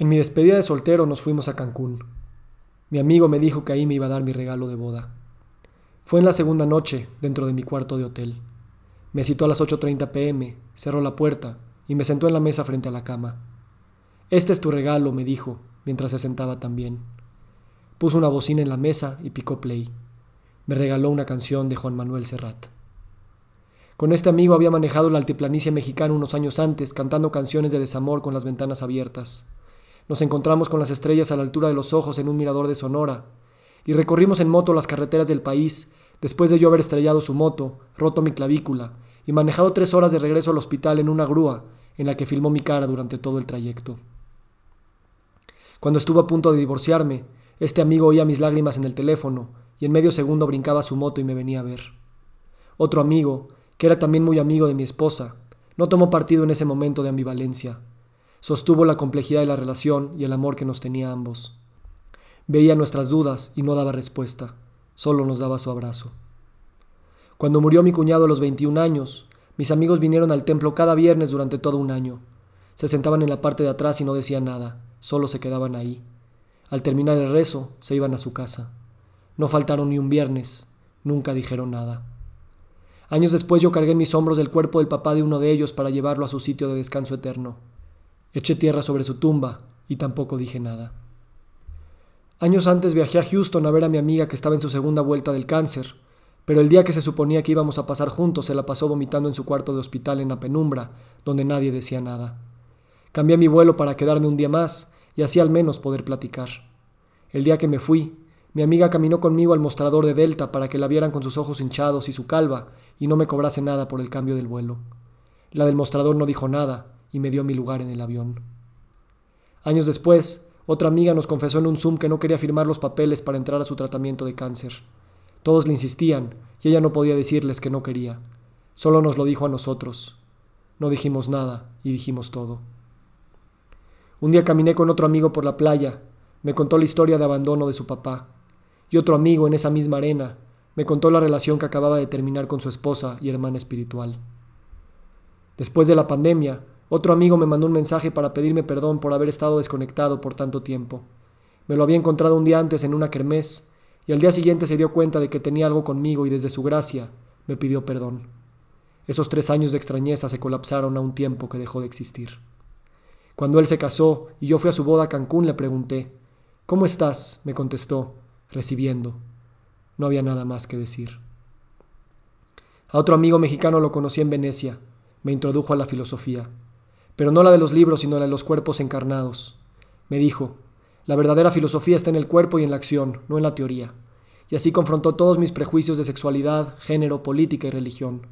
En mi despedida de soltero nos fuimos a Cancún. Mi amigo me dijo que ahí me iba a dar mi regalo de boda. Fue en la segunda noche, dentro de mi cuarto de hotel. Me citó a las 8.30 pm, cerró la puerta y me sentó en la mesa frente a la cama. Este es tu regalo, me dijo, mientras se sentaba también. Puso una bocina en la mesa y picó play. Me regaló una canción de Juan Manuel Serrat. Con este amigo había manejado la altiplanicie mexicana unos años antes, cantando canciones de desamor con las ventanas abiertas. Nos encontramos con las estrellas a la altura de los ojos en un mirador de Sonora, y recorrimos en moto las carreteras del país, después de yo haber estrellado su moto, roto mi clavícula, y manejado tres horas de regreso al hospital en una grúa, en la que filmó mi cara durante todo el trayecto. Cuando estuvo a punto de divorciarme, este amigo oía mis lágrimas en el teléfono, y en medio segundo brincaba su moto y me venía a ver. Otro amigo, que era también muy amigo de mi esposa, no tomó partido en ese momento de ambivalencia, sostuvo la complejidad de la relación y el amor que nos tenía ambos. Veía nuestras dudas y no daba respuesta, solo nos daba su abrazo. Cuando murió mi cuñado a los 21 años, mis amigos vinieron al templo cada viernes durante todo un año. Se sentaban en la parte de atrás y no decían nada, solo se quedaban ahí. Al terminar el rezo, se iban a su casa. No faltaron ni un viernes, nunca dijeron nada. Años después yo cargué en mis hombros el cuerpo del papá de uno de ellos para llevarlo a su sitio de descanso eterno. Eché tierra sobre su tumba y tampoco dije nada. Años antes viajé a Houston a ver a mi amiga que estaba en su segunda vuelta del cáncer, pero el día que se suponía que íbamos a pasar juntos se la pasó vomitando en su cuarto de hospital en la penumbra, donde nadie decía nada. Cambié mi vuelo para quedarme un día más y así al menos poder platicar. El día que me fui, mi amiga caminó conmigo al mostrador de Delta para que la vieran con sus ojos hinchados y su calva y no me cobrase nada por el cambio del vuelo. La del mostrador no dijo nada, y me dio mi lugar en el avión. Años después, otra amiga nos confesó en un Zoom que no quería firmar los papeles para entrar a su tratamiento de cáncer. Todos le insistían y ella no podía decirles que no quería. Solo nos lo dijo a nosotros. No dijimos nada y dijimos todo. Un día caminé con otro amigo por la playa. Me contó la historia de abandono de su papá. Y otro amigo en esa misma arena me contó la relación que acababa de terminar con su esposa y hermana espiritual. Después de la pandemia, otro amigo me mandó un mensaje para pedirme perdón por haber estado desconectado por tanto tiempo. Me lo había encontrado un día antes en una kermés y al día siguiente se dio cuenta de que tenía algo conmigo y desde su gracia me pidió perdón. Esos tres años de extrañeza se colapsaron a un tiempo que dejó de existir. Cuando él se casó y yo fui a su boda a Cancún le pregunté, ¿Cómo estás? me contestó, recibiendo. No había nada más que decir. A otro amigo mexicano lo conocí en Venecia. Me introdujo a la filosofía pero no la de los libros, sino la de los cuerpos encarnados. Me dijo, la verdadera filosofía está en el cuerpo y en la acción, no en la teoría. Y así confrontó todos mis prejuicios de sexualidad, género, política y religión.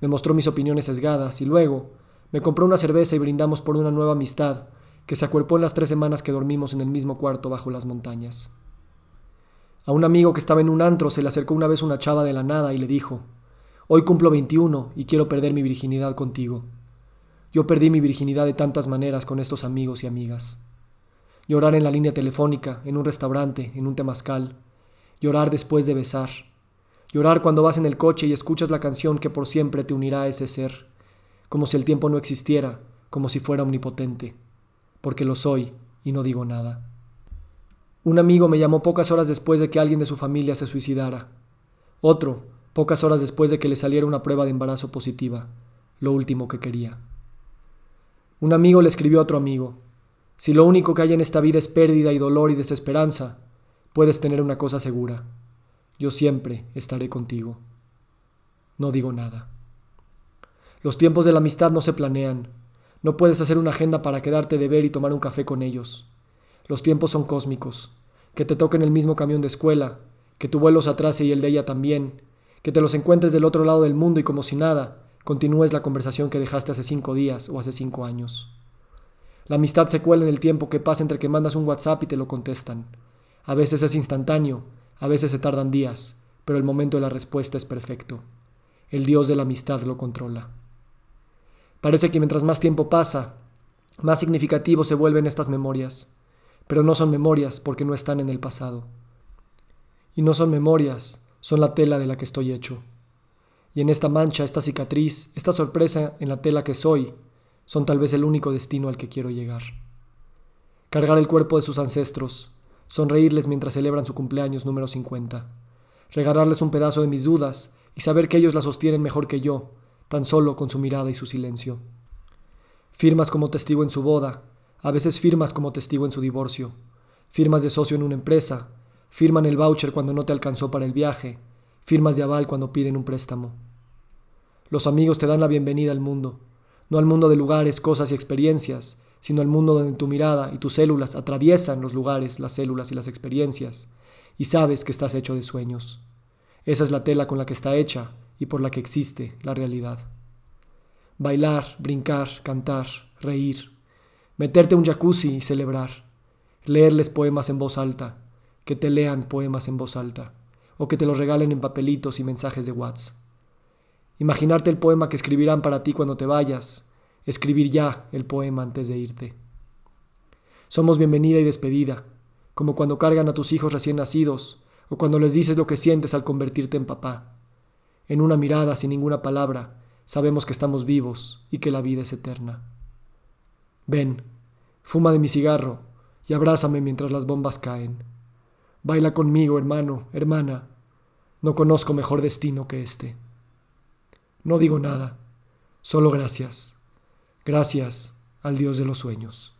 Me mostró mis opiniones sesgadas y luego me compró una cerveza y brindamos por una nueva amistad que se acuerpó en las tres semanas que dormimos en el mismo cuarto bajo las montañas. A un amigo que estaba en un antro se le acercó una vez una chava de la nada y le dijo, Hoy cumplo 21 y quiero perder mi virginidad contigo. Yo perdí mi virginidad de tantas maneras con estos amigos y amigas. Llorar en la línea telefónica, en un restaurante, en un temazcal. Llorar después de besar. Llorar cuando vas en el coche y escuchas la canción que por siempre te unirá a ese ser, como si el tiempo no existiera, como si fuera omnipotente, porque lo soy y no digo nada. Un amigo me llamó pocas horas después de que alguien de su familia se suicidara. Otro, pocas horas después de que le saliera una prueba de embarazo positiva, lo último que quería. Un amigo le escribió a otro amigo, si lo único que hay en esta vida es pérdida y dolor y desesperanza, puedes tener una cosa segura, yo siempre estaré contigo. No digo nada. Los tiempos de la amistad no se planean, no puedes hacer una agenda para quedarte de ver y tomar un café con ellos. Los tiempos son cósmicos, que te toquen el mismo camión de escuela, que tu vuelo se atrase y el de ella también, que te los encuentres del otro lado del mundo y como si nada, continúes la conversación que dejaste hace cinco días o hace cinco años. La amistad se cuela en el tiempo que pasa entre que mandas un WhatsApp y te lo contestan. A veces es instantáneo, a veces se tardan días, pero el momento de la respuesta es perfecto. El Dios de la amistad lo controla. Parece que mientras más tiempo pasa, más significativos se vuelven estas memorias, pero no son memorias porque no están en el pasado. Y no son memorias, son la tela de la que estoy hecho. Y en esta mancha, esta cicatriz, esta sorpresa en la tela que soy, son tal vez el único destino al que quiero llegar. cargar el cuerpo de sus ancestros, sonreírles mientras celebran su cumpleaños número 50, regalarles un pedazo de mis dudas y saber que ellos la sostienen mejor que yo, tan solo con su mirada y su silencio. Firmas como testigo en su boda, a veces firmas como testigo en su divorcio, firmas de socio en una empresa, firman el voucher cuando no te alcanzó para el viaje, firmas de aval cuando piden un préstamo. Los amigos te dan la bienvenida al mundo, no al mundo de lugares, cosas y experiencias, sino al mundo donde tu mirada y tus células atraviesan los lugares, las células y las experiencias, y sabes que estás hecho de sueños. Esa es la tela con la que está hecha y por la que existe la realidad. Bailar, brincar, cantar, reír, meterte un jacuzzi y celebrar, leerles poemas en voz alta, que te lean poemas en voz alta, o que te los regalen en papelitos y mensajes de WhatsApp. Imaginarte el poema que escribirán para ti cuando te vayas, escribir ya el poema antes de irte. Somos bienvenida y despedida, como cuando cargan a tus hijos recién nacidos o cuando les dices lo que sientes al convertirte en papá. En una mirada, sin ninguna palabra, sabemos que estamos vivos y que la vida es eterna. Ven, fuma de mi cigarro y abrázame mientras las bombas caen. Baila conmigo, hermano, hermana. No conozco mejor destino que este. No digo nada, solo gracias. Gracias al Dios de los sueños.